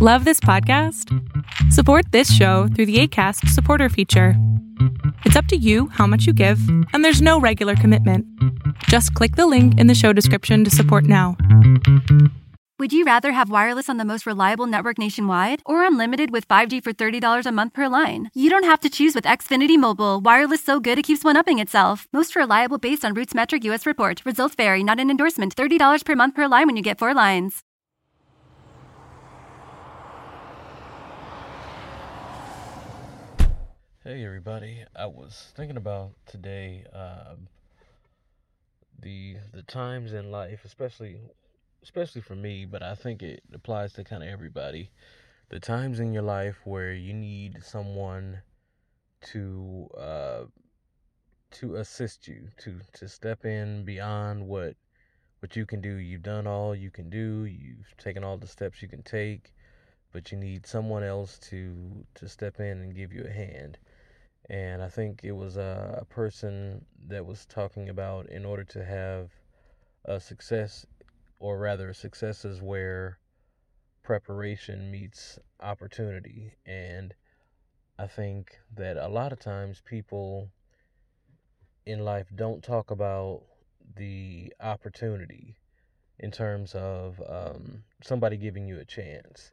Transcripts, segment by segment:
Love this podcast? Support this show through the ACAST supporter feature. It's up to you how much you give, and there's no regular commitment. Just click the link in the show description to support now. Would you rather have wireless on the most reliable network nationwide or unlimited with 5G for $30 a month per line? You don't have to choose with Xfinity Mobile. Wireless so good it keeps one upping itself. Most reliable based on RootMetrics US report. Results vary, not an endorsement. $30 per month per line when you get four lines. Hey everybody, I was thinking about today um, the the times in life, especially especially for me, but I think it applies to kind of everybody. The times in your life where you need someone to uh, to assist you, to to step in beyond what what you can do. You've done all you can do. You've taken all the steps you can take, but you need someone else to to step in and give you a hand and I think it was a, a person that was talking about in order to have a success, or rather, success is where preparation meets opportunity. And I think that a lot of times people in life don't talk about the opportunity in terms of um, somebody giving you a chance.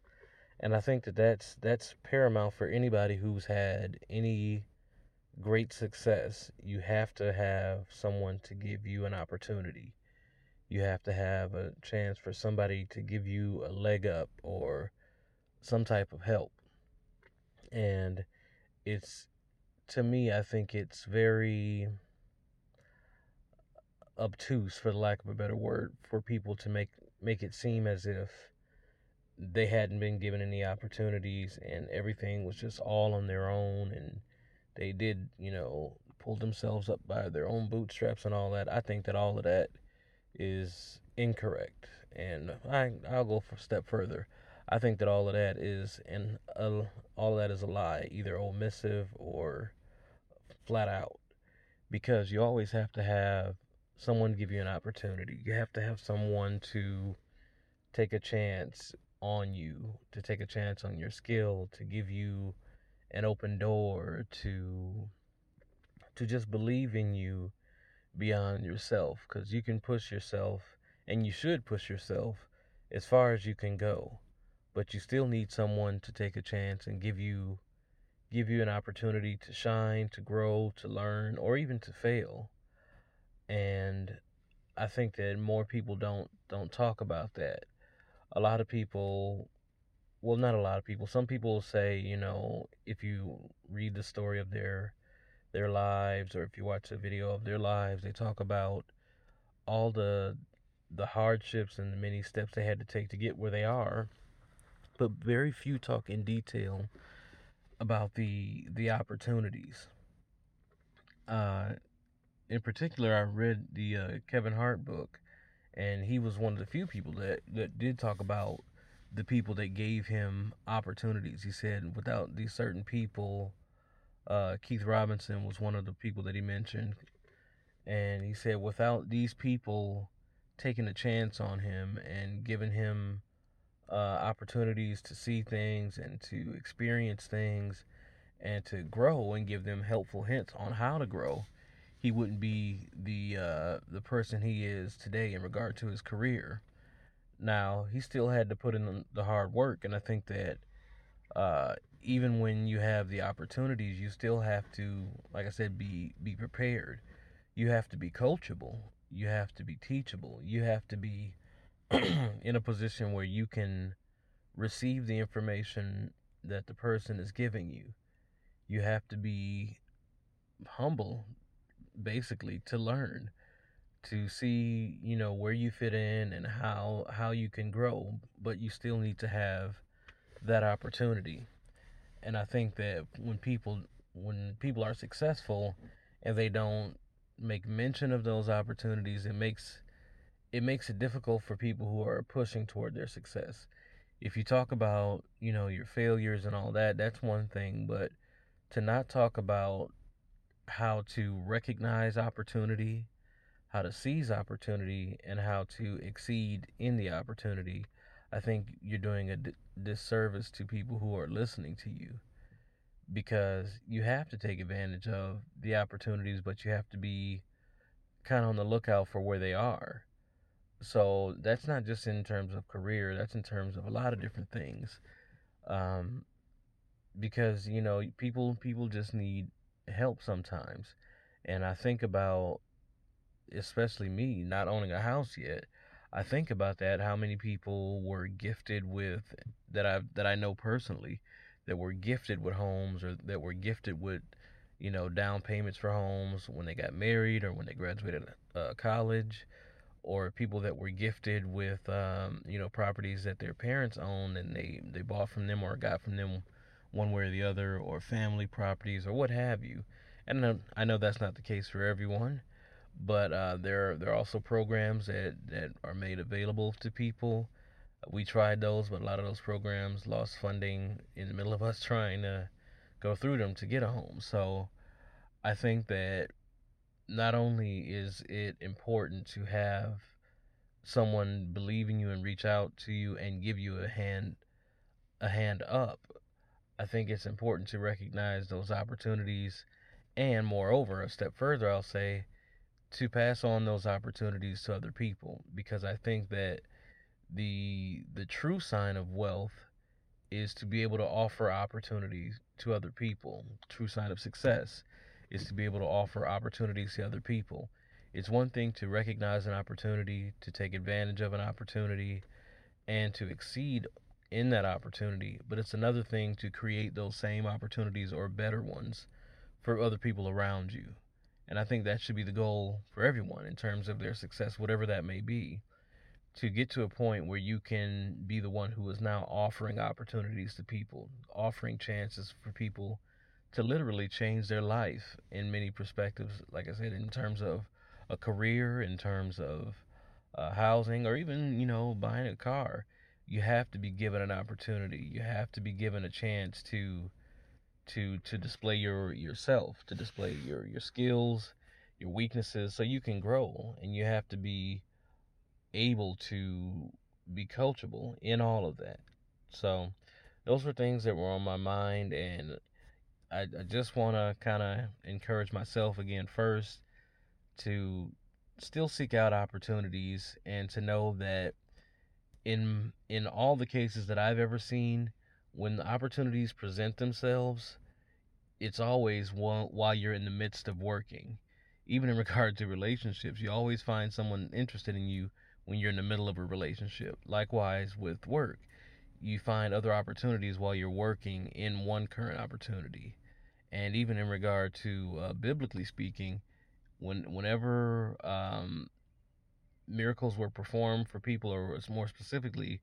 And I think that that's that's paramount for anybody who's had any great success, you have to have someone to give you an opportunity. You have to have a chance for somebody to give you a leg up or some type of help. And it's, to me, I think it's very obtuse, for the lack of a better word, for people to make make it seem as if they hadn't been given any opportunities and everything was just all on their own and they did, you know, pull themselves up by their own bootstraps and all that. I think that all of that is incorrect, and I I'll go for a step further. I think that all of that is and uh, all that is a lie, either omissive or flat out, because you always have to have someone give you an opportunity. You have to have someone to take a chance on you, to take a chance on your skill, to give you an open door to to just believe in you beyond yourself because you can push yourself and you should push yourself as far as you can go but you still need someone to take a chance and give you give you an opportunity to shine to grow to learn or even to fail. And i think that more people don't don't talk about that. A lot of people well, not a lot of people. Some people say, you know, if you read the story of their their lives or if you watch a video of their lives, they talk about all the the hardships and the many steps they had to take to get where they are. But very few talk in detail about the the opportunities. Uh, in particular, I read the uh, Kevin Hart book, and he was one of the few people that that did talk about the people that gave him opportunities. He said without these certain people, uh, Keith Robinson was one of the people that he mentioned, and he said without these people taking a chance on him and giving him uh, opportunities to see things and to experience things and to grow and give them helpful hints on how to grow, he wouldn't be the uh, the person he is today in regard to his career. Now, he still had to put in the hard work, and I think that uh, even when you have the opportunities, you still have to, like I said, be be prepared. You have to be coachable. You have to be teachable. You have to be in a position where you can receive the information that the person is giving you. You have to be humble, basically, to learn to see you know where you fit in and how how you can grow but you still need to have that opportunity. And i think that when people when people are successful and they don't make mention of those opportunities it makes it makes it difficult for people who are pushing toward their success. If you talk about you know your failures and all that that's one thing but to not talk about how to recognize opportunity how to seize opportunity and how to exceed in the opportunity. I think you're doing a disservice to people who are listening to you because you have to take advantage of the opportunities, but you have to be kind of on the lookout for where they are. So that's not just in terms of career, that's in terms of a lot of different things. Um, because you know people people just need help sometimes and i think about especially me not owning a house yet i think about that how many people were gifted with that i that i know personally that were gifted with homes or that were gifted with you know down payments for homes when they got married or when they graduated uh, college or people that were gifted with um, you know properties that their parents owned and they they bought from them or got from them one way or the other, or family properties, or what have you. And I know that's not the case for everyone, but uh, there there are also programs that that are made available to people. We tried those, but a lot of those programs lost funding in the middle of us trying to go through them to get a home. So I think that not only is it important to have someone believe in you and reach out to you and give you a hand a hand up I think it's important to recognize those opportunities and moreover a step further I'll say to pass on those opportunities to other people because I think that the the true sign of wealth is to be able to offer opportunities to other people. True sign of success is to be able to offer opportunities to other people. It's one thing to recognize an opportunity, to take advantage of an opportunity, and to exceed in that opportunity, but it's another thing to create those same opportunities or better ones for other people around you. And I think that should be the goal for everyone in terms of their success, whatever that may be, to get to a point where you can be the one who is now offering opportunities to people, offering chances for people to literally change their life in many perspectives. Like I said, in terms of a career, in terms of uh, housing, or even, you know, buying a car you have to be given an opportunity. You have to be given a chance to to to display your yourself, to display your your skills, your weaknesses so you can grow and you have to be able to be coachable in all of that. So those were things that were on my mind and I, I just want to kind of encourage myself again first to still seek out opportunities and to know that in in all the cases that I've ever seen, when the opportunities present themselves, it's always while, while you're in the midst of working. Even in regard to relationships, you always find someone interested in you when you're in the middle of a relationship. Likewise with work, you find other opportunities while you're working in one current opportunity. And even in regard to uh, biblically speaking, when whenever um, miracles were performed for people, or more specifically,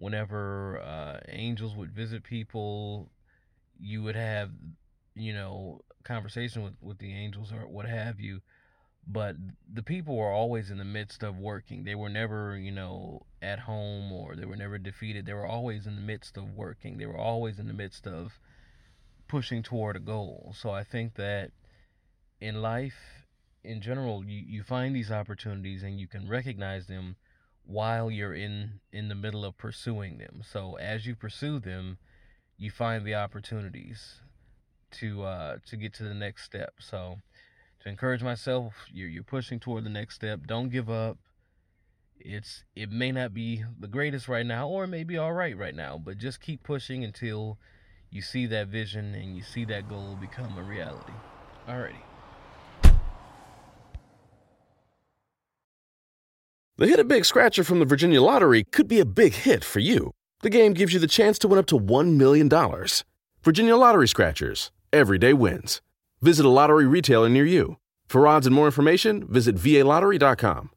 whenever uh, angels would visit people, you would have, you know, conversation with, with the angels or what have you. But the people were always in the midst of working. They were never, you know, at home or they were never defeated. They were always in the midst of working. They were always in the midst of pushing toward a goal. So I think that in life, in general, you, you find these opportunities and you can recognize them while you're in in the middle of pursuing them. So as you pursue them, you find the opportunities to uh, to get to the next step. So to encourage myself, you're you're pushing toward the next step. Don't give up. It's it may not be the greatest right now, or it may be all right right now, but just keep pushing until you see that vision and you see that goal become a reality. Alrighty. The Hit a Big Scratcher from the Virginia Lottery could be a big hit for you. The game gives you the chance to win up to $1 million. Virginia Lottery Scratchers. Everyday wins. Visit a lottery retailer near you. For odds and more information, visit VALottery.com.